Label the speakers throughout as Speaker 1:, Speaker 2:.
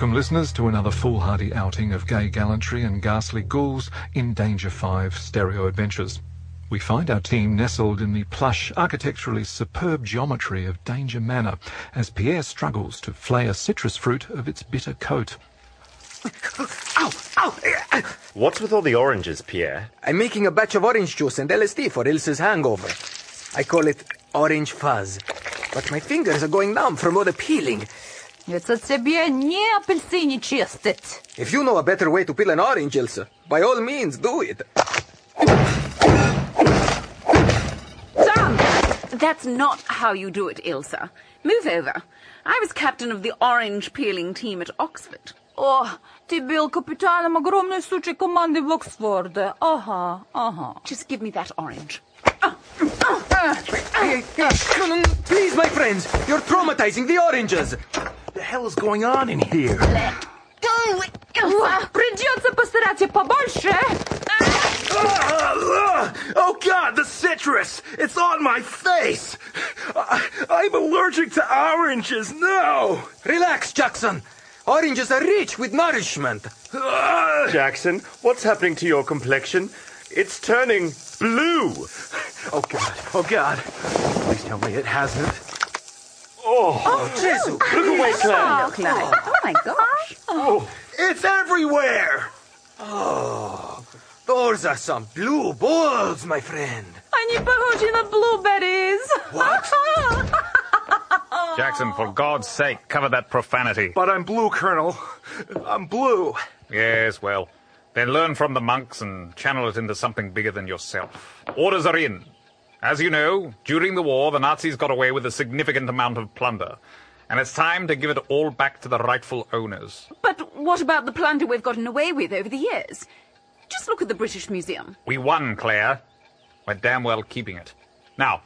Speaker 1: Welcome, listeners, to another foolhardy outing of gay gallantry and ghastly ghouls in Danger 5 Stereo Adventures. We find our team nestled in the plush, architecturally superb geometry of Danger Manor as Pierre struggles to flay a citrus fruit of its bitter coat.
Speaker 2: Ow! Ow!
Speaker 3: What's with all the oranges, Pierre?
Speaker 2: I'm making a batch of orange juice and LSD for Ilsa's hangover. I call it orange fuzz. But my fingers are going numb from all the peeling.
Speaker 4: Это тебе не апельсине чистить.
Speaker 2: If you know a better way to peel an orange, Ilse, by all means do it.
Speaker 5: Sam! That's not how you do it, Ilsa. Move over. I was captain of the orange peeling team at Oxford.
Speaker 4: О, ты был капитаном огромной сучей команды в Оксфорде. Ага, ага.
Speaker 5: Just give me that orange.
Speaker 2: Hey, hey, no, no, no, please, my friends, you're traumatizing the oranges.
Speaker 6: the hell is going on in here?
Speaker 4: Придется постараться побольше.
Speaker 6: Ah, oh God, the citrus! It's on my face! I, I'm allergic to oranges, no!
Speaker 2: Relax, Jackson. Oranges are rich with nourishment.
Speaker 6: Ah,
Speaker 3: Jackson, what's happening to your complexion? It's turning blue.
Speaker 6: oh God, oh God. Please tell me it hasn't.
Speaker 3: Oh,
Speaker 2: Jesus.
Speaker 3: look away, Claire.
Speaker 5: Look like. Oh my gosh.
Speaker 6: Oh, it's everywhere!
Speaker 2: Those are some blue balls, my friend.
Speaker 4: Они похожи на blueberries.
Speaker 7: Jackson, for God's sake, cover that profanity.
Speaker 6: But I'm blue, Colonel. I'm blue.
Speaker 7: Yes, well, then learn from the monks and channel it into something bigger than yourself. Orders are in. As you know, during the war, the Nazis got away with a significant amount of plunder. And it's time to give it all back to the rightful owners.
Speaker 5: But what about the plunder we've gotten away with over the years? Just look at the British Museum.
Speaker 7: We won, Claire. We're damn well keeping it. Now,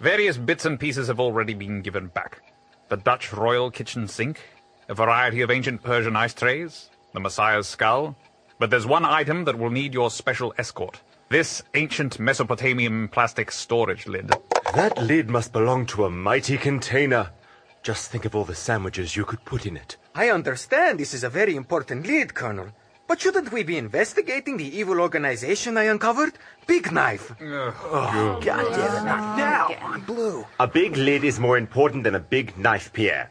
Speaker 7: various bits and pieces have already been given back. The Dutch royal kitchen sink, a variety of ancient Persian ice trays, the Messiah's skull. But there's one item that will need your special escort. This ancient Mesopotamian plastic storage lid.
Speaker 3: That lid must belong to a mighty container. Just think of all the sandwiches you could put in it.
Speaker 2: I understand this is a very important lead, Colonel. But shouldn't we be investigating the evil organization I uncovered? Big Knife.
Speaker 6: Oh, God damn it, not now! I'm blue.
Speaker 3: A big lid is more important than a big knife, Pierre.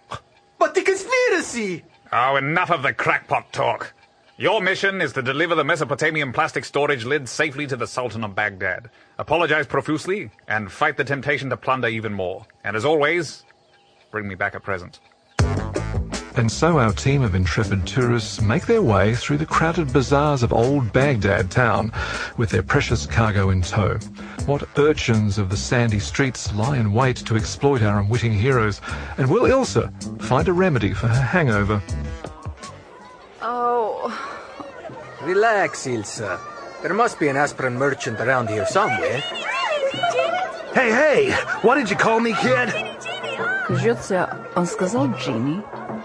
Speaker 2: But the conspiracy!
Speaker 7: Oh, enough of the crackpot talk. Your mission is to deliver the Mesopotamian plastic storage lid safely to the Sultan of Baghdad. Apologize profusely and fight the temptation to plunder even more. And as always, bring me back a present.
Speaker 1: And so our team of intrepid tourists make their way through the crowded bazaars of old Baghdad town with their precious cargo in tow. What urchins of the sandy streets lie in wait to exploit our unwitting heroes, and will Ilsa find a remedy for her hangover?
Speaker 5: Oh.
Speaker 2: Relax, Ilsa. There must be an aspirin merchant around here somewhere.
Speaker 6: Hey, hey! What did you call me, kid?
Speaker 4: Кажется, он сказал Джинни.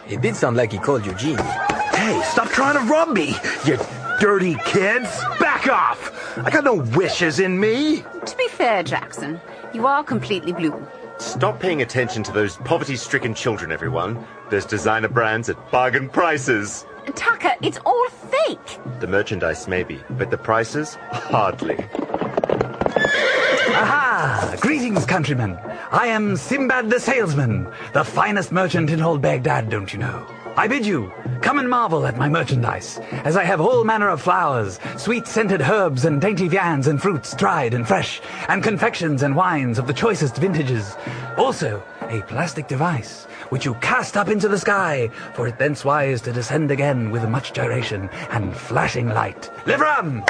Speaker 2: It did sound like he called you Genie.
Speaker 6: Hey, stop trying to rub me, you dirty kids! Back off! I got no wishes in me!
Speaker 5: To be fair, Jackson, you are completely blue.
Speaker 3: Stop paying attention to those poverty stricken children, everyone. There's designer brands at bargain prices.
Speaker 5: Tucker, it's all fake.
Speaker 3: The merchandise, maybe, but the prices? Hardly.
Speaker 8: Aha! Greetings, countrymen. I am Sinbad the salesman, the finest merchant in old Baghdad, don't you know? I bid you, come and marvel at my merchandise, as I have all manner of flowers, sweet scented herbs and dainty viands and fruits, dried and fresh, and confections and wines of the choicest vintages. Also, a plastic device, which you cast up into the sky, for it thencewise to descend again with much gyration and flashing light. Livram!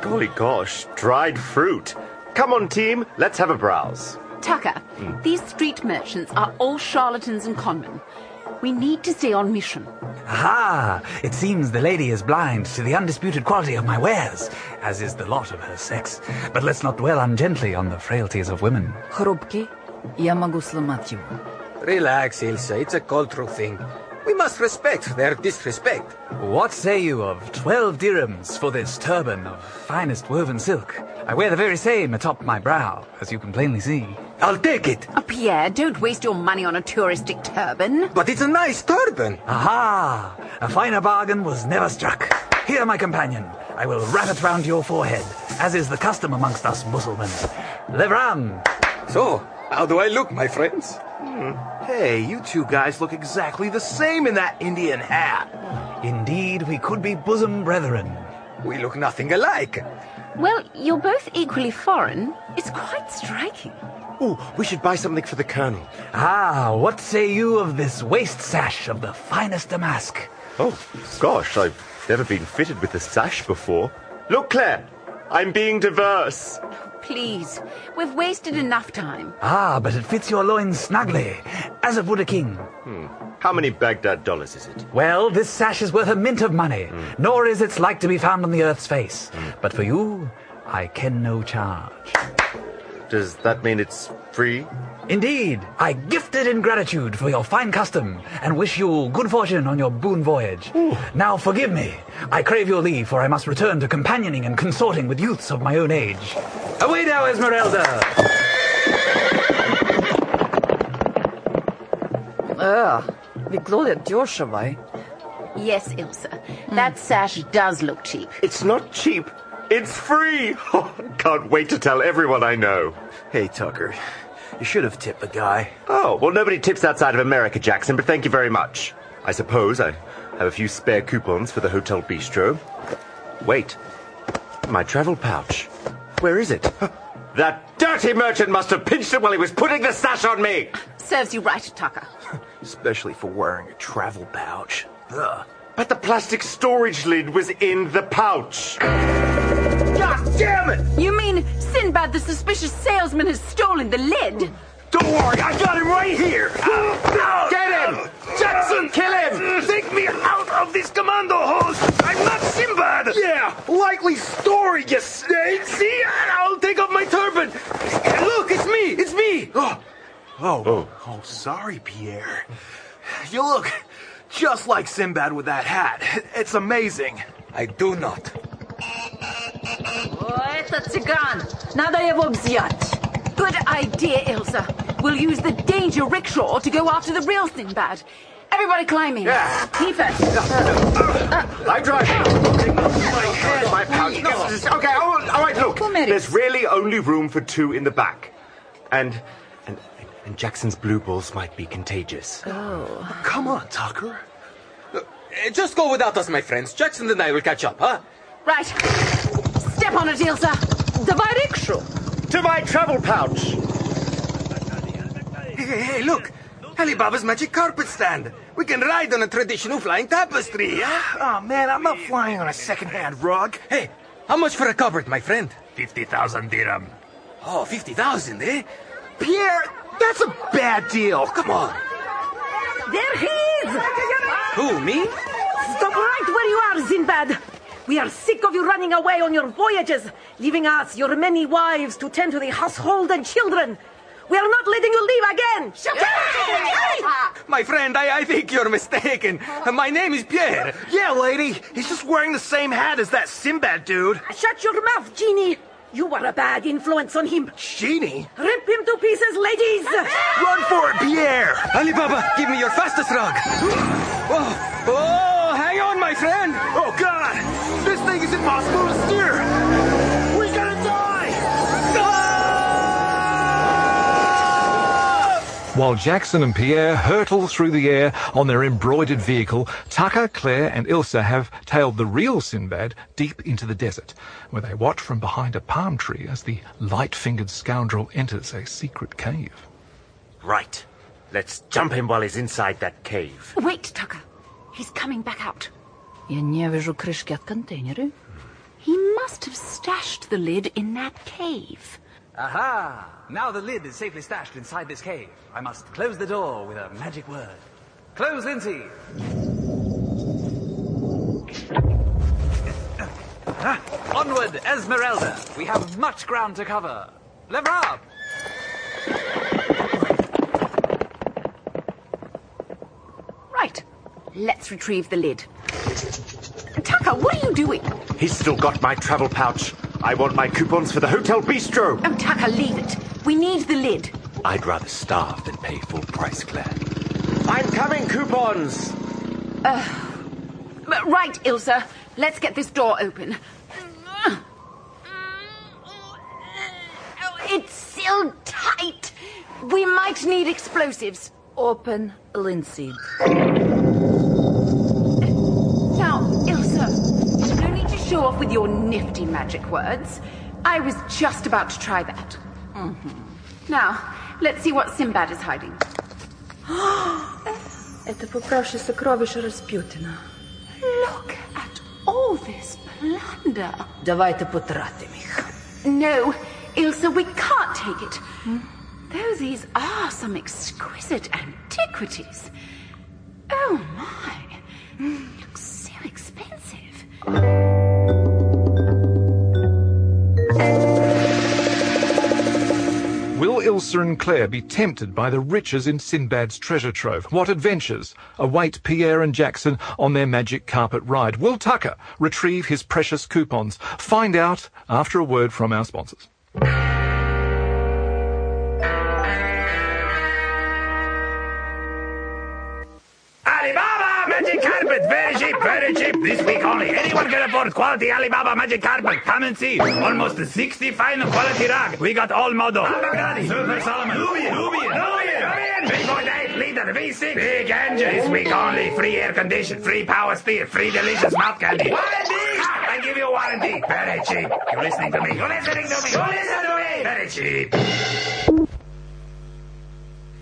Speaker 3: Golly gosh, dried fruit. Come on, team, let's have a browse.
Speaker 5: Tucker, mm. these street merchants are all charlatans and conmen. We need to stay on mission.
Speaker 8: Aha! It seems the lady is blind to the undisputed quality of my wares, as is the lot of her sex. But let's not dwell ungently on the frailties of women.
Speaker 4: Hrubki, Я могу сломать его.
Speaker 2: Relax, Ilsa. It's a cultural thing. We must respect their disrespect.
Speaker 8: What say you of twelve dirhams for this turban of finest woven silk? I wear the very same atop my brow, as you can plainly see.
Speaker 2: I'll take it.
Speaker 5: Oh, Pierre, don't waste your money on a touristic turban.
Speaker 2: But it's a nice turban.
Speaker 8: Aha! A finer bargain was never struck. Here, my companion, I will wrap it round your forehead, as is the custom amongst us Mussulmen. Levram!
Speaker 2: So, how do I look, my friends?
Speaker 6: Hey, you two guys look exactly the same in that Indian hat.
Speaker 8: Indeed, we could be bosom brethren.
Speaker 2: We look nothing alike.
Speaker 5: Well, you're both equally foreign. It's quite striking.
Speaker 3: Oh, we should buy something for the Colonel.
Speaker 8: Ah, what say you of this waist sash of the finest damask?
Speaker 3: Oh, gosh, I've never been fitted with a sash before. Look, Claire, I'm being diverse.
Speaker 5: Please, we've wasted enough time.
Speaker 8: Ah, but it fits your loins snugly, as it would a king. Hmm.
Speaker 3: How many Baghdad dollars is it?
Speaker 8: Well, this sash is worth a mint of money, hmm. nor is its like to be found on the earth's face. Hmm. But for you, I ken no charge.
Speaker 3: Does that mean it's free?
Speaker 8: Indeed, I gifted in gratitude for your fine custom, and wish you good fortune on your boon voyage. Ooh. Now forgive me. I crave your leave, for I must return to companioning and consorting with youths of my own age. Away now, Esmeralda!
Speaker 4: Ah, wie glorious Joshua.
Speaker 5: Yes, Ilsa. That hmm. sash does look cheap.
Speaker 3: It's not cheap. It's free! Oh, can't wait to tell everyone I know.
Speaker 6: Hey, Tucker you should have tipped the guy.
Speaker 3: Oh, well, nobody tips outside of America, Jackson, but thank you very much. I suppose I have a few spare coupons for the Hotel Bistro. Wait. My travel pouch. Where is it? That dirty merchant must have pinched it while he was putting the sash on me!
Speaker 5: Serves you right, Tucker.
Speaker 6: Especially for wearing a travel pouch. Ugh.
Speaker 3: But the plastic storage lid was in the pouch.
Speaker 6: God damn it!
Speaker 5: You mean Sinbad the suspicious salesman has stolen the lid?
Speaker 6: Don't worry, I got him right here.
Speaker 3: Get him! Jackson, kill him!
Speaker 6: Take me out of this commando hose! I'm not Sinbad! Yeah, likely story, you snake! See, I'll take off my turban! Look, it's me! It's me! Oh, oh, oh, oh, sorry, Pierre. You look just like Sinbad with that hat. It's amazing.
Speaker 2: I do not.
Speaker 4: О, это цыган. Надо его взять.
Speaker 5: Good idea, Ilsa. We'll use the danger rickshaw to go after the real Sinbad. Everybody climb in.
Speaker 3: Yeah.
Speaker 5: Me first.
Speaker 3: I drive. My head, my pouch. Okay, all right, all right, look.
Speaker 4: Come
Speaker 3: There's really only room for two in the back. And, and, and Jackson's blue balls might be contagious.
Speaker 6: Come on, Tucker.
Speaker 2: Uh, Just go without us, my friends. Jackson and I will catch up, huh?
Speaker 5: Right. Stefan Rielsa,
Speaker 4: dawaj rikshu.
Speaker 3: To my travel pouch.
Speaker 2: Hey, hey, hey, look. Ali Baba's magic carpet stand. We can ride on a traditional flying tapestry, yeah?
Speaker 6: Oh, man, I'm not flying on a second-hand rug.
Speaker 2: Hey, how much for a carpet, my friend?
Speaker 6: 50,000 dirham.
Speaker 2: Oh, 50,000, eh?
Speaker 6: Pierre, that's a bad deal.
Speaker 2: Come on.
Speaker 4: There he is!
Speaker 2: Who, me?
Speaker 4: Stop right where you are, Zinbad. We are sick of you running away on your voyages, leaving us, your many wives, to tend to the household and children. We are not letting you leave again.
Speaker 2: My friend, I, I think you're mistaken. My name is Pierre.
Speaker 6: Yeah, lady. He's just wearing the same hat as that Sinbad dude.
Speaker 4: Uh, shut your mouth, Genie. You were a bad influence on him.
Speaker 6: Genie.
Speaker 4: Rip him to pieces, ladies.
Speaker 6: Run for it, Pierre.
Speaker 2: Ali Baba, give me your fastest rug. Oh, oh, hang on, my friend.
Speaker 6: Oh, God. This thing is impossible to steer. We're gonna die. Ah!
Speaker 1: While Jackson and Pierre hurtle through the air on their embroidered vehicle, Tucker, Claire, and Ilsa have tailed the real Sinbad deep into the desert, where they watch from behind a palm tree as the light-fingered scoundrel enters a secret cave.
Speaker 3: Right. Let's jump him while he's inside that cave.
Speaker 5: Wait, Tucker. He's coming back out.
Speaker 4: Я не вижу крышки от контейнера.
Speaker 5: He must have stashed the lid in that cave.
Speaker 8: Aha! Now the lid is safely stashed inside this cave. I must close the door with a magic word. Close, Lindsay! Onward, Esmeralda! We have much ground to cover. Lever up!
Speaker 5: Right. Let's retrieve the lid. Tucker, what are you doing?
Speaker 3: He's still got my travel pouch. I want my coupons for the Hotel Bistro.
Speaker 5: Oh, Tucker, leave it. We need the lid.
Speaker 3: I'd rather starve than pay full price, Claire. I'm coming, coupons!
Speaker 5: But Right, Ilsa. Let's get this door open. Oh, It's still tight. We might need explosives.
Speaker 4: Open linseed.
Speaker 5: Now, Ilsa, off with your nifty magic words. I was just about to try that. Mm -hmm. Now, let's see what Sinbad is hiding. Look at all this plunder.
Speaker 4: Давайте потратим их.
Speaker 5: No, Ilsa, we can't take it. Hmm? Those are some exquisite antiquities. Oh my. So expensive.
Speaker 1: Will Ilsa and Claire be tempted by the riches in Sinbad's treasure trove? What adventures await Pierre and Jackson on their magic carpet ride? Will Tucker retrieve his precious coupons? Find out after a word from our sponsors.
Speaker 8: Carpet! Very cheap, very cheap. This week only. Anyone can afford quality Ali Baba Magic Carpet. Come and see. Almost 60 fine quality rug. We got all model. Bugatti, Super Solomon, Nubian, Nubian, Nubian, 3.8 liter V6. Big engine. This week only. Free air condition, free power steer, free delicious mouth candy. Warranty! I give you a warranty. Very cheap. You listening to me? You listening to me? You listen to me? Very cheap.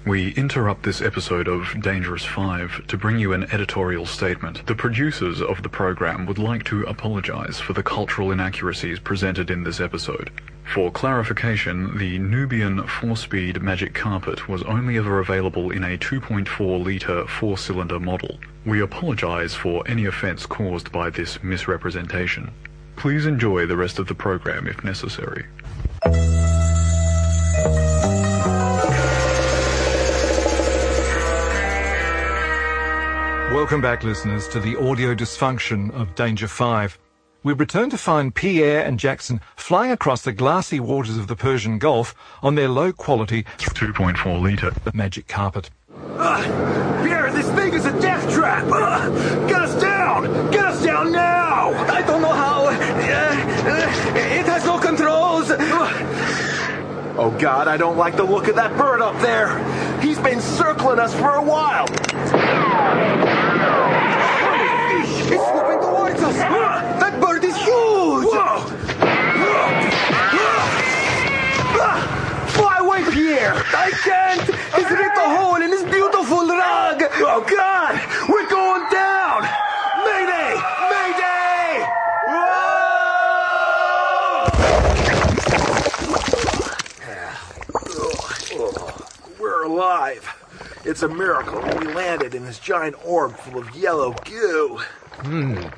Speaker 9: We interrupt this episode of Dangerous Five to bring you an editorial statement. The producers of the program would like to apologize for the cultural inaccuracies presented in this episode. For clarification, the Nubian 4-speed Magic Carpet was only ever available in a 2.4 litre 4-cylinder model. We apologize for any offense caused by this misrepresentation. Please enjoy the rest of the program if necessary.
Speaker 1: Welcome back, listeners, to the audio dysfunction of Danger 5. We return to find Pierre and Jackson flying across the glassy waters of the Persian Gulf on their low quality
Speaker 9: 2.4 litre
Speaker 1: magic carpet.
Speaker 6: Pierre, this thing is a death trap! Uh, get us down! Get us down now!
Speaker 2: I don't know how. Uh, uh, it has no controls.
Speaker 6: Oh god, I don't like the look of that bird up there! He's been circling us for a while!
Speaker 2: It's swooping towards us. That bird is huge.
Speaker 6: Fly away, Pierre!
Speaker 2: I can't. He's ripped a hole in his beautiful rug.
Speaker 6: Oh god! We're going down! Mayday! Mayday! Whoa! We're alive. It's a miracle we landed in this giant orb full of yellow goo. Hmm.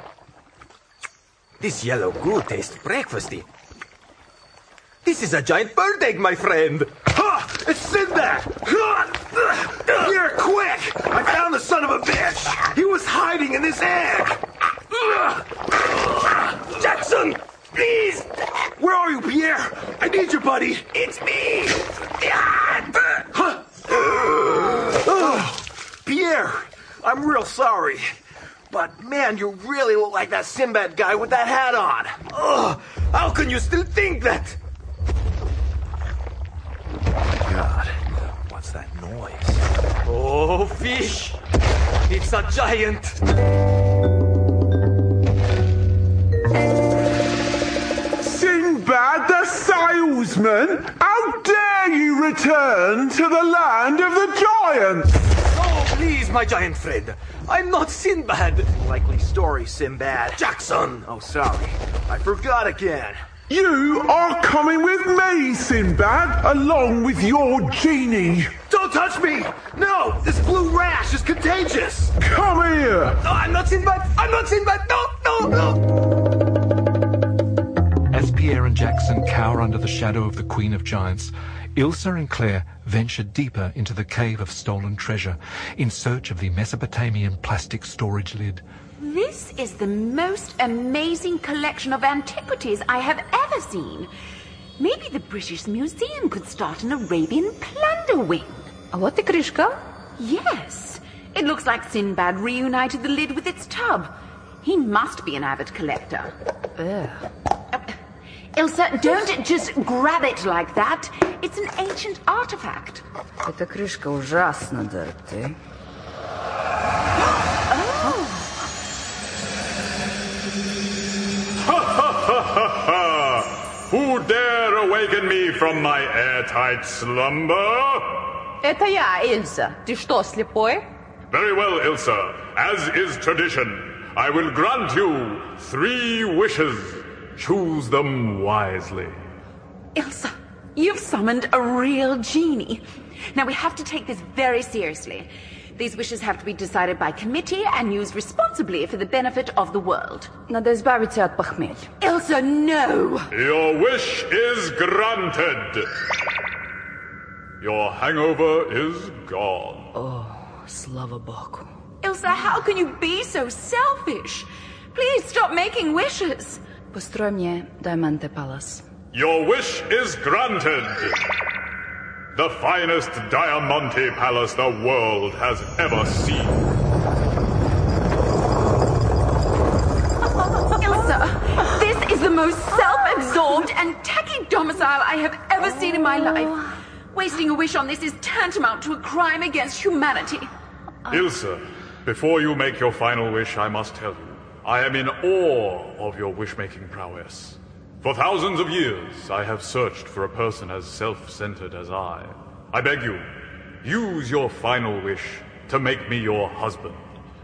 Speaker 2: This yellow goo tastes breakfasty. This is a giant bird egg, my friend.
Speaker 6: Ha! It's Sinbad! Here, quick! I found the son of a bitch! He was hiding in this egg! Jackson! Please! Where are you, Pierre? I need you, buddy! It's me! Huh? Pierre, I'm real sorry. But man, you really look like that Sinbad guy with that hat on.
Speaker 2: Oh, how can you still think that?
Speaker 6: God, what's that noise?
Speaker 2: Oh, fish. It's a giant.
Speaker 10: Sinbad the salesman? How dare you return to the land of the giants?
Speaker 2: Oh, please, my giant friend. I'm not Sinbad.
Speaker 6: Likely story, Sinbad.
Speaker 2: Jackson.
Speaker 6: Oh, sorry. I forgot again.
Speaker 10: You are coming with me, Sinbad, along with your genie.
Speaker 6: Don't touch me! No! This blue rash is contagious!
Speaker 10: Come here.
Speaker 2: No, I'm not Sinbad. I'm not Sinbad. No, no, no.
Speaker 1: Pierre and Jackson cower under the shadow of the Queen of Giants, Ilsa and Claire venture deeper into the cave of stolen treasure in search of the Mesopotamian plastic storage lid.
Speaker 5: This is the most amazing collection of antiquities I have ever seen. Maybe the British Museum could start an Arabian plunder wing.
Speaker 11: A what, the Krishka?
Speaker 5: Yes. It looks like Sinbad reunited the lid with its tub. He must be an avid collector. Ugh. Uh, Ilsa, don't just grab it like that. It's an ancient artifact.
Speaker 11: Эта крышка ужасно dirty.
Speaker 12: Who dare awaken me from my airtight slumber?
Speaker 11: Это я, Эльза. Ты что, слепой?
Speaker 12: Very well, Ilsa. As is tradition, I will grant you three wishes. Choose them wisely.
Speaker 5: Ilsa, you've summoned a real genie. Now we have to take this very seriously. These wishes have to be decided by committee and used responsibly for the benefit of the world.
Speaker 11: Now Nadezbawicie od pachmiel.
Speaker 5: Ilsa, no!
Speaker 12: Your wish is granted. Your hangover is gone.
Speaker 11: Oh, slava boku.
Speaker 5: Ilsa, how can you be so selfish? Please stop making wishes.
Speaker 11: Postroj Diamante Palace.
Speaker 12: Your wish is granted! The finest Diamante Palace the world has ever seen.
Speaker 5: Ilsa, this is the most self-absorbed and tacky domicile I have ever seen in my oh. life. Wasting a wish on this is tantamount to a crime against humanity.
Speaker 12: Ilsa, before you make your final wish, I must tell you. I am in awe of your wish-making prowess. For thousands of years, I have searched for a person as self-centered as I. I beg you, use your final wish to make me your husband,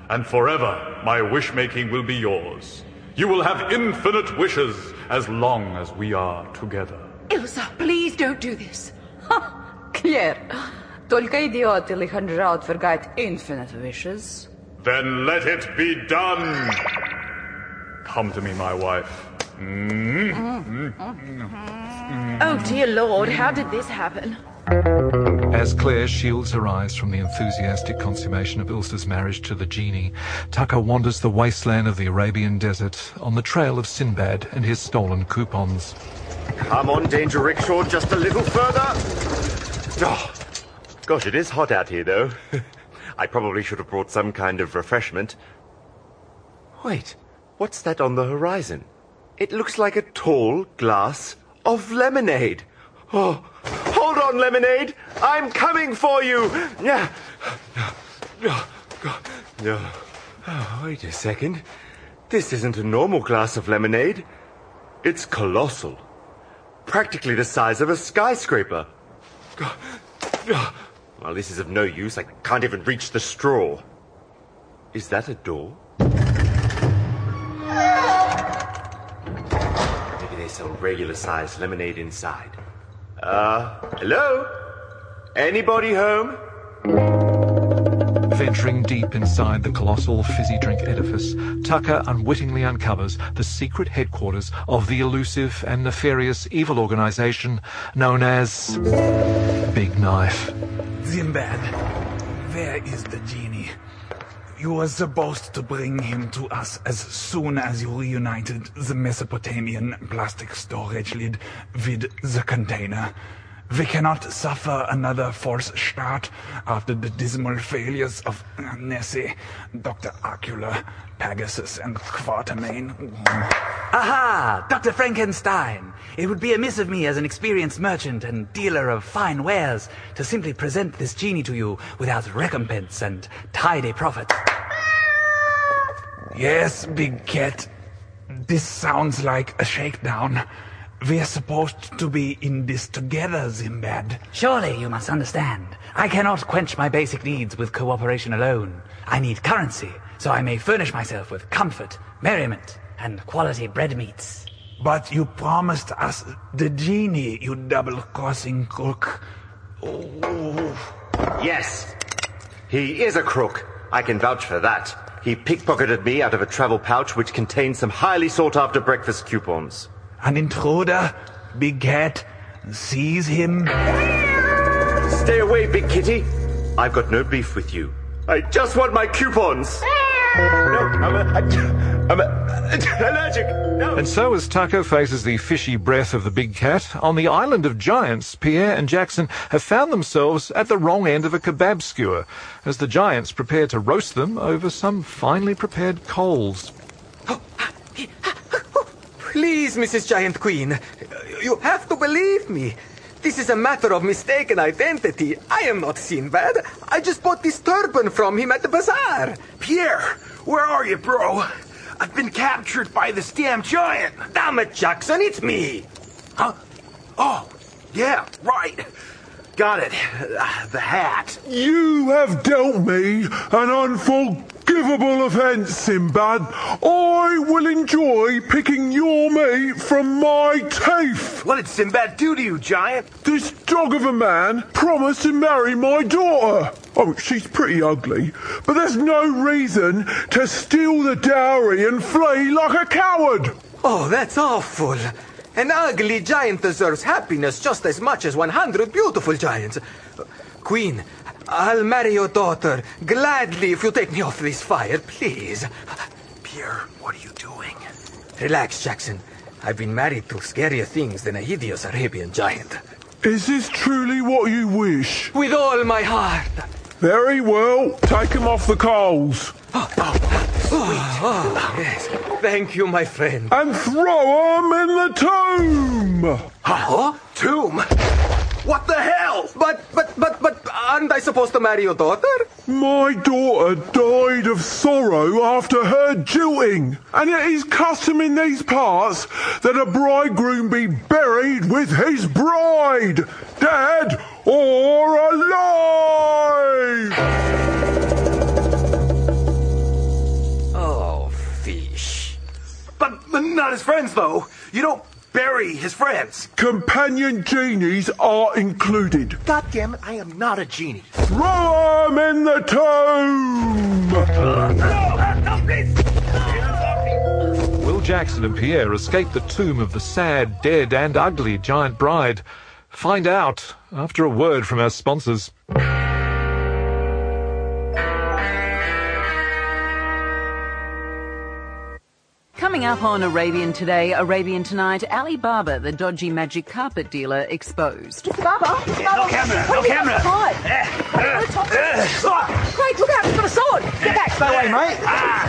Speaker 12: and forever my wish-making will be yours. You will have infinite wishes as long as we are together.
Speaker 5: Ilsa, please don't do this.
Speaker 11: Клер, только идиот или ханжа отвергает infinite wishes.
Speaker 12: Then let it be done. Come to me, my wife.
Speaker 5: Oh, dear Lord, how did this happen?
Speaker 1: As Claire shields her eyes from the enthusiastic consummation of Ilsa's marriage to the genie, Tucker wanders the wasteland of the Arabian desert on the trail of Sinbad and his stolen coupons.
Speaker 3: Come on, Danger Rickshaw, just a little further. Oh, gosh, it is hot out here, though. I probably should have brought some kind of refreshment. Wait, what's that on the horizon? It looks like a tall glass of lemonade. Oh, hold on, lemonade! I'm coming for you! Yeah. Oh, wait a second. This isn't a normal glass of lemonade. It's colossal. Practically the size of a skyscraper. Well, this is of no use. I can't even reach the straw. Is that a door? Maybe they sell regular sized lemonade inside. Uh, hello? Anybody home?
Speaker 1: Venturing deep inside the colossal fizzy drink edifice, Tucker unwittingly uncovers the secret headquarters of the elusive and nefarious evil organization known as Big Knife.
Speaker 13: Zimbad, where is the genie? You were supposed to bring him to us as soon as you reunited the Mesopotamian plastic storage lid with the container. We cannot suffer another false start after the dismal failures of Nessie, Dr. Ocula, Pegasus, and Quatermain.
Speaker 8: Aha! Dr. Frankenstein! It would be amiss of me as an experienced merchant and dealer of fine wares to simply present this genie to you without recompense and tidy profit.
Speaker 13: Yes, big cat. This sounds like a shakedown. We're supposed to be in this together, Zimbad.
Speaker 8: Surely you must understand. I cannot quench my basic needs with cooperation alone. I need currency, so I may furnish myself with comfort, merriment, and quality bread meats.
Speaker 13: But you promised us the genie, you double-crossing crook. Oh.
Speaker 3: Yes. He is a crook. I can vouch for that. He pickpocketed me out of a travel pouch which contained some highly sought-after breakfast coupons.
Speaker 13: An intruder? Big cat? Seize him.
Speaker 3: Stay away, Big Kitty. I've got no beef with you. I just want my coupons. No, I'm, a, I'm a, allergic. No.
Speaker 1: And so, as Tucker faces the fishy breath of the big cat, on the island of giants, Pierre and Jackson have found themselves at the wrong end of a kebab skewer, as the giants prepare to roast them over some finely prepared coals.
Speaker 2: Please, Mrs. Giant Queen, you have to believe me. This is a matter of mistaken identity. I am not Sinbad. I just bought this turban from him at the bazaar.
Speaker 6: Pierre, where are you, bro? I've been captured by this damn giant.
Speaker 2: Damn it, Jackson, it's me.
Speaker 6: Huh? Oh, yeah, right. Got it. Uh, the hat.
Speaker 10: You have dealt me an unforgivable offence, Sinbad. I will enjoy picking your meat from my teeth.
Speaker 6: What did Sinbad do to you, giant?
Speaker 10: This dog of a man promised to marry my daughter. Oh, she's pretty ugly, but there's no reason to steal the dowry and flee like a coward.
Speaker 2: Oh, that's awful. An ugly giant deserves happiness just as much as 100 beautiful giants. Queen, I'll marry your daughter gladly if you take me off this fire, please.
Speaker 6: Pierre, what are you doing?
Speaker 2: Relax, Jackson. I've been married to scarier things than a hideous Arabian giant.
Speaker 10: Is this truly what you wish?
Speaker 2: With all my heart.
Speaker 10: Very well. Take him off the coals.
Speaker 2: Oh, oh, oh, yes. Thank you, my friend.
Speaker 10: And throw him in the tomb.
Speaker 2: Huh?
Speaker 6: Tomb? What the hell?
Speaker 2: But, but, but, aren't I supposed to marry your daughter?
Speaker 10: My daughter died of sorrow after her jilting, and it is custom in these parts that a bridegroom be buried with his bride, dead or alive.
Speaker 2: Oh, fish.
Speaker 6: But, not his friends, though. You don't bury his friends.
Speaker 10: Companion genies are included.
Speaker 6: God damn it, I am not a genie.
Speaker 10: Throw him in the tomb!
Speaker 6: no, no, please!
Speaker 1: Will Jackson and Pierre escape the tomb of the sad, dead, and ugly giant bride? Find out after a word from our sponsors.
Speaker 14: Coming up on Arabian Today, Arabian Tonight, Ali Baba, the dodgy magic carpet dealer, exposed.
Speaker 11: Mr. Baba,
Speaker 6: Yeah, no camera, no camera.
Speaker 11: Craig, look out, he's got a sword. Get back.
Speaker 2: Stay away, mate.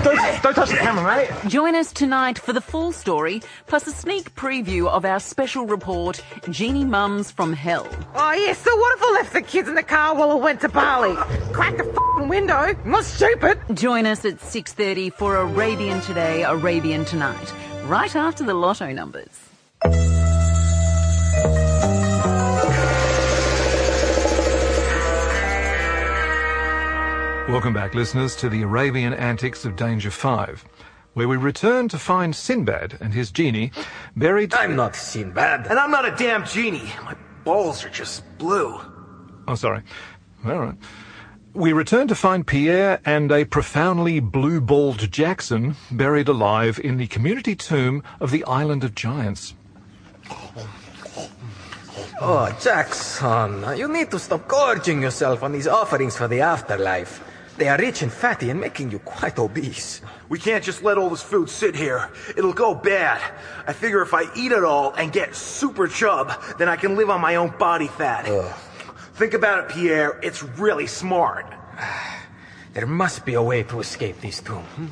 Speaker 2: Don't, don't touch the camera, mate. Ah.
Speaker 14: Join us tonight for the full story, plus a sneak preview of our special report, Genie Mums from Hell.
Speaker 4: Oh, yeah, so what if I left the kids in the car while I went to Bali? Crack the f***ing window. Not stupid.
Speaker 14: Join us at 6.30 for Arabian Today, Arabian Tonight, right after the lotto numbers.
Speaker 1: Welcome back, listeners, to the Arabian antics of Danger 5, where we return to find Sinbad and his genie buried.
Speaker 2: I'm not Sinbad.
Speaker 6: And I'm not a damn genie. My balls are just blue.
Speaker 1: Oh, sorry. All right. We return to find Pierre and a profoundly blue balled Jackson buried alive in the community tomb of the Island of Giants.
Speaker 2: Oh, Jackson, you need to stop gorging yourself on these offerings for the afterlife. They are rich and fatty and making you quite obese.
Speaker 6: We can't just let all this food sit here. It'll go bad. I figure if I eat it all and get super chub, then I can live on my own body fat.
Speaker 2: Ugh.
Speaker 6: Think about it, Pierre. It's really smart.
Speaker 2: There must be a way to escape this tomb. Hmm?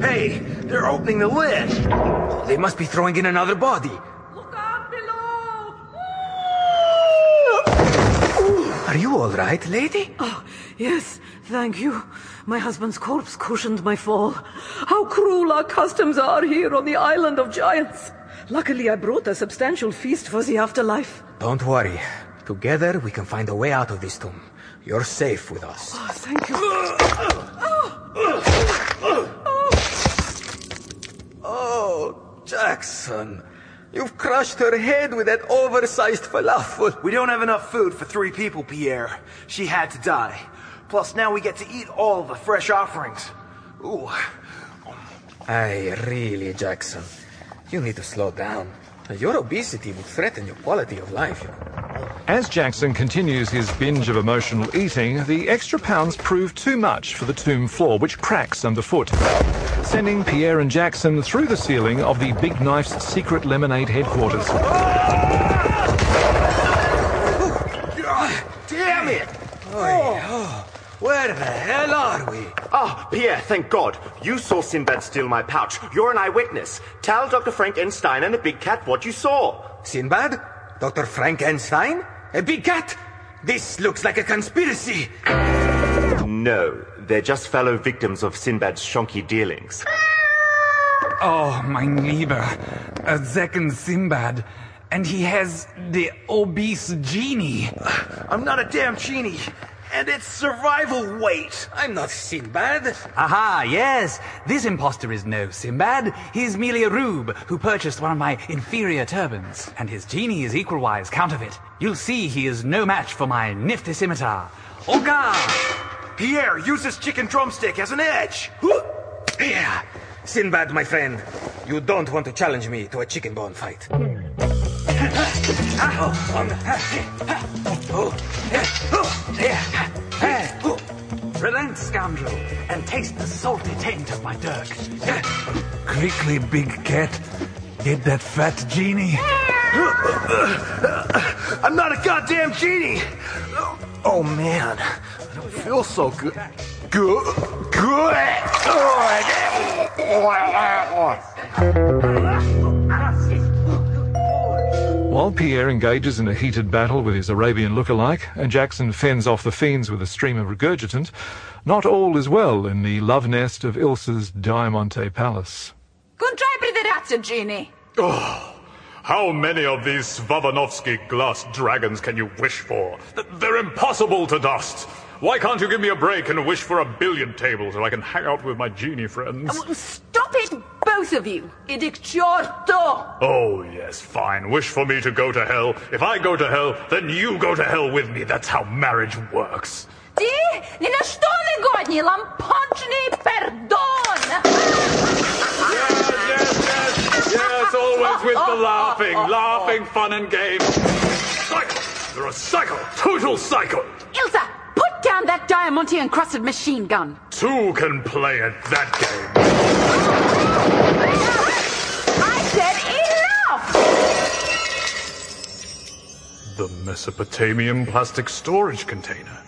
Speaker 6: Hey, they're opening the lid.
Speaker 2: Oh, They must be throwing in another body.
Speaker 4: Look out below.
Speaker 2: Are you all right, lady?
Speaker 4: Oh, yes, thank you. My husband's corpse cushioned my fall. How cruel our customs are here on the island of giants. Luckily, I brought a substantial feast for the afterlife.
Speaker 2: Don't worry. Together, we can find a way out of this tomb. You're safe with us.
Speaker 4: Oh, thank you.
Speaker 2: Oh, oh, Jackson. You've crushed her head with that oversized falafel.
Speaker 6: We don't have enough food for three people, Pierre. She had to die. Plus, now we get to eat all the fresh offerings. Ooh.
Speaker 2: Aye, really, Jackson. You need to slow down. Your obesity would threaten your quality of life.
Speaker 1: As Jackson continues his binge of emotional eating, the extra pounds prove too much for the tomb floor, which cracks underfoot, sending Pierre and Jackson through the ceiling of the Big Knife's secret lemonade headquarters.
Speaker 6: Damn it!
Speaker 2: Oh, where the hell are we?
Speaker 3: Ah, Pierre, thank God. You saw Sinbad steal my pouch. You're an eyewitness. Tell Dr. Frank Einstein and the big cat what you saw.
Speaker 2: Sinbad? Dr. Frankenstein? A big cat? This looks like a conspiracy.
Speaker 3: No, they're just fellow victims of Sinbad's shonky dealings.
Speaker 13: Oh, mein Lieber, a second Sinbad. And he has the obese genie.
Speaker 6: I'm not a damn genie. And it's survival weight.
Speaker 2: I'm not Sinbad.
Speaker 8: Aha, yes. This impostor is no Sinbad. He's merely a rube who purchased one of my inferior turbans. And his genie is equal-wise counterfeit. You'll see he is no match for my nifty scimitar. Olga!
Speaker 6: Pierre, use this chicken drumstick as an edge.
Speaker 2: Yeah. Sinbad, my friend, you don't want to challenge me to a chicken bone fight.
Speaker 8: Relent, scoundrel, and taste the salty taint of my dirk.
Speaker 13: Quickly, big cat. Get that fat genie.
Speaker 6: I'm not a goddamn genie. Oh man, I don't feel so good. Good. Oh, good.
Speaker 1: While Pierre engages in a heated battle with his Arabian look-alike, and Jackson fends off the fiends with a stream of regurgitant, not all is well in the love nest of Ilsa's Diamante Palace.
Speaker 5: Contrai priverazza, Genie.
Speaker 12: Oh, how many of these Svavanovsky glass dragons can you wish for? They're impossible to dust. Why can't you give me a break and wish for a billiard table so I can hang out with my genie friends?
Speaker 5: Stop it, both of you. Idicciorto.
Speaker 12: Oh, yes, fine. Wish for me to go to hell. If I go to hell, then you go to hell with me. That's how marriage works.
Speaker 5: Ти ні на що не годні, лампочний пердон.
Speaker 12: Yes, always with the laughing. Laughing, fun, and games. Psycho! You're a psycho! Total psycho!
Speaker 5: Ilsa, put down that Diamante encrusted machine gun.
Speaker 12: Two can play at that game.
Speaker 5: I said enough!
Speaker 12: The Mesopotamian plastic storage container.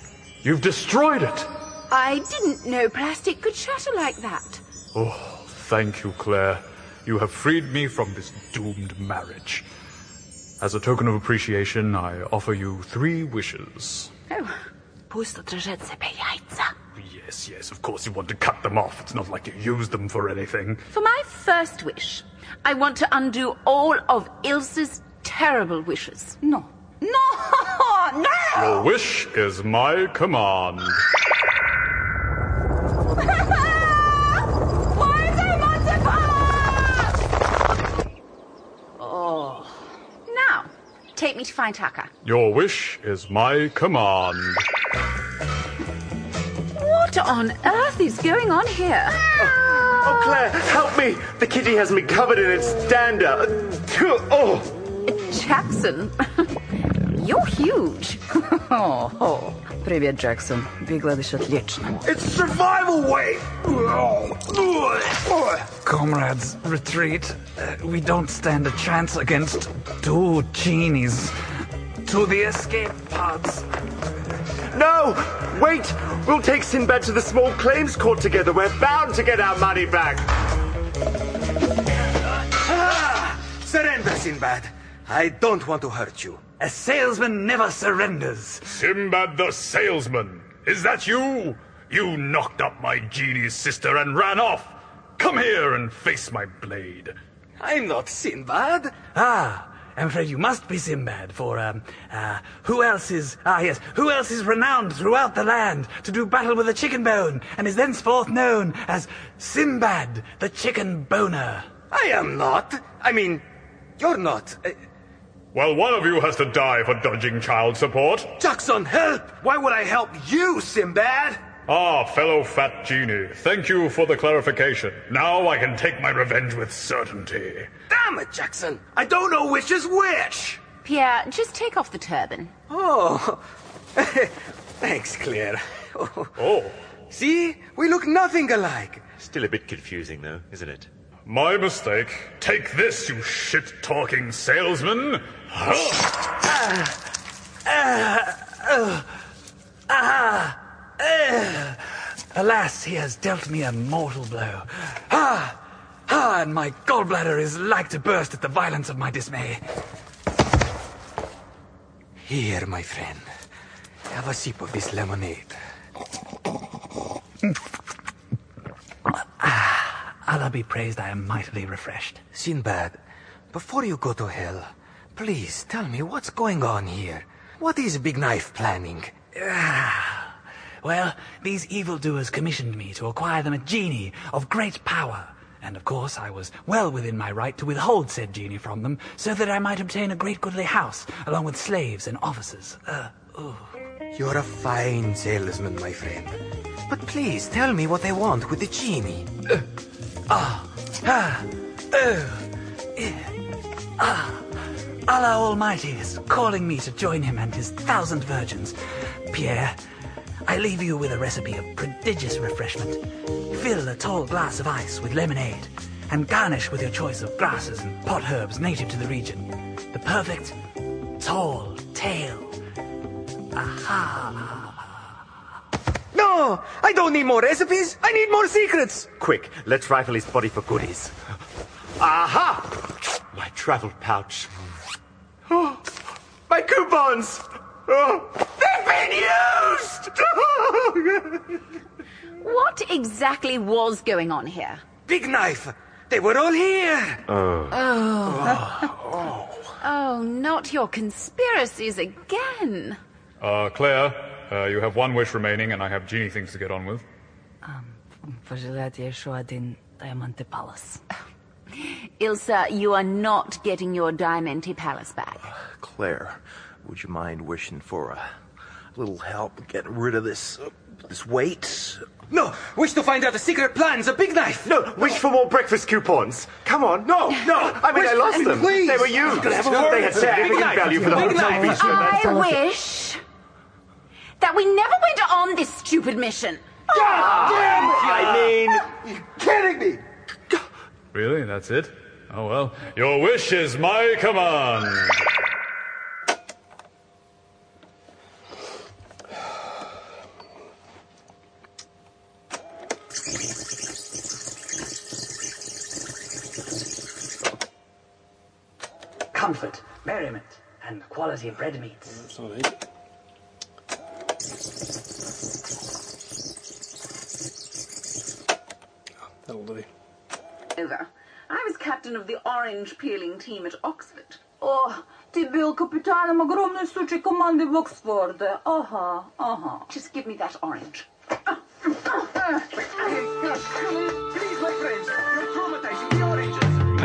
Speaker 12: You've destroyed it.
Speaker 5: I didn't know plastic could shatter like that.
Speaker 12: Oh, thank you, Claire. You have freed me from this doomed marriage. As a token of appreciation, I offer you three wishes.
Speaker 5: Oh, pusto držet sebe jajca.
Speaker 12: Yes, yes, of course you want to cut them off. It's not like you use them for anything.
Speaker 5: For my first wish, I want to undo all of Ilsa's terrible wishes. No. No! No!
Speaker 12: Your wish is my command.
Speaker 5: Oh. Now, take me to find Tucker.
Speaker 12: Your wish is my command.
Speaker 5: What on earth is going on here?
Speaker 3: Oh, Claire, help me! The kitty has me covered in its dander. Oh!
Speaker 14: Jackson, you're huge. oh, oh. Привет, Джексон. Выглядишь отлично.
Speaker 6: It's survival weight.
Speaker 13: Comrades, retreat. Uh, we don't stand a chance against two genies. To the escape pods.
Speaker 3: No! Wait! We'll take Sinbad to the small claims court together. We're bound to get our money back.
Speaker 2: Ah! Surrender, Sinbad. I don't want to hurt you.
Speaker 8: A salesman never surrenders.
Speaker 12: Sinbad the salesman. Is that you? You knocked up my genie's sister and ran off. Come here and face my blade.
Speaker 2: I'm not Sinbad.
Speaker 8: Ah, I'm afraid you must be Sinbad, for, um, uh, who else is, ah, yes, who else is renowned throughout the land to do battle with a chicken bone, and is thenceforth known as Sinbad, the chicken boner?
Speaker 2: I am not. I mean, you're not. Uh,
Speaker 12: Well, one of you has to die for dodging child support.
Speaker 2: Jackson, help!
Speaker 6: Why would I help you, Sinbad?
Speaker 12: Ah, fellow fat genie, thank you for the clarification. Now I can take my revenge with certainty.
Speaker 6: Damn it, Jackson! I don't know which is which!
Speaker 5: Pierre, just take off the turban.
Speaker 2: Oh, thanks, Claire.
Speaker 12: Oh.
Speaker 2: See? We look nothing alike.
Speaker 3: Still a bit confusing, though, isn't it?
Speaker 12: My mistake. Take this, you shit talking salesman!
Speaker 8: Ah! Eh. Alas, he has dealt me a mortal blow. Ah! Ah, and my gallbladder is like to burst at the violence of my dismay.
Speaker 2: Here, my friend. Have a sip of this lemonade.
Speaker 8: ah, Allah be praised, I am mightily refreshed.
Speaker 2: Sinbad, before you go to hell, please tell me what's going on here. What is Big Knife planning?
Speaker 8: Ah, well, these evildoers commissioned me to acquire them a genie of great power. And of course, I was well within my right to withhold said genie from them, so that I might obtain a great goodly house, along with slaves and officers. Uh.
Speaker 2: You're a fine salesman, my friend. But please tell me what they want with the genie.
Speaker 8: Ah, ah, oh, eh, ah. Allah Almighty is calling me to join him and his thousand virgins. Pierre, I leave you with a recipe of prodigious refreshment. Fill a tall glass of ice with lemonade and garnish with your choice of grasses and pot herbs native to the region. The perfect tall tale. Aha.
Speaker 2: No! I don't need more recipes! I need more secrets!
Speaker 3: Quick, let's rifle his body for goodies. Aha! My travel pouch. Oh, my coupons! Oh, they've been used!
Speaker 5: What exactly was going on here?
Speaker 2: Big Knife! They were all here!
Speaker 5: Oh. Oh, not your conspiracies again.
Speaker 12: Uh, Claire, uh, you have one wish remaining, and I have genie things to get on with.
Speaker 14: Пожелать еще один Diamante Palace.
Speaker 5: Ilsa, you are not getting your Diamante Palace back.
Speaker 6: Claire, would you mind wishing for a little help getting rid of this uh, this weight?
Speaker 2: No! Wish to find out the secret plans a Big Knife!
Speaker 3: No, wish for more breakfast coupons. Come on.
Speaker 2: No, no!
Speaker 3: I mean,
Speaker 2: Wish-
Speaker 3: I lost them.
Speaker 2: Please!
Speaker 3: They were used.
Speaker 2: Gonna have a word.
Speaker 3: They had significant
Speaker 2: Big
Speaker 3: value for the
Speaker 2: Big
Speaker 3: hotel
Speaker 2: Knife.
Speaker 5: I wish that we never went on this stupid mission. God damn it!
Speaker 3: I mean,
Speaker 6: you're kidding me?
Speaker 12: Really? That's it? Oh well. Your wish is my command.
Speaker 8: Comfort, merriment, and quality bread meats.
Speaker 15: That'll do.
Speaker 14: Over. I was captain of the orange peeling team at Oxford. О, ты был капитаном огромной сучей команды в Оксфорде. Ага, ага. Just give me that orange.
Speaker 2: Please, my friends,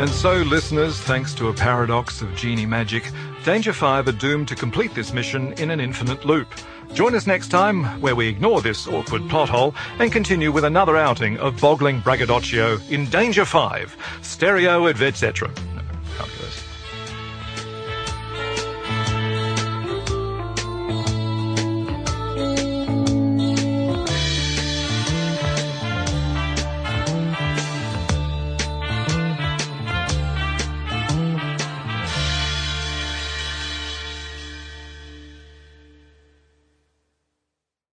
Speaker 1: and so, listeners, thanks to a paradox of genie magic, Danger 5 are doomed to complete this mission in an infinite loop. Join us next time, where we ignore this awkward plot hole and continue with another outing of boggling braggadocio in Danger 5, Stereo et etc.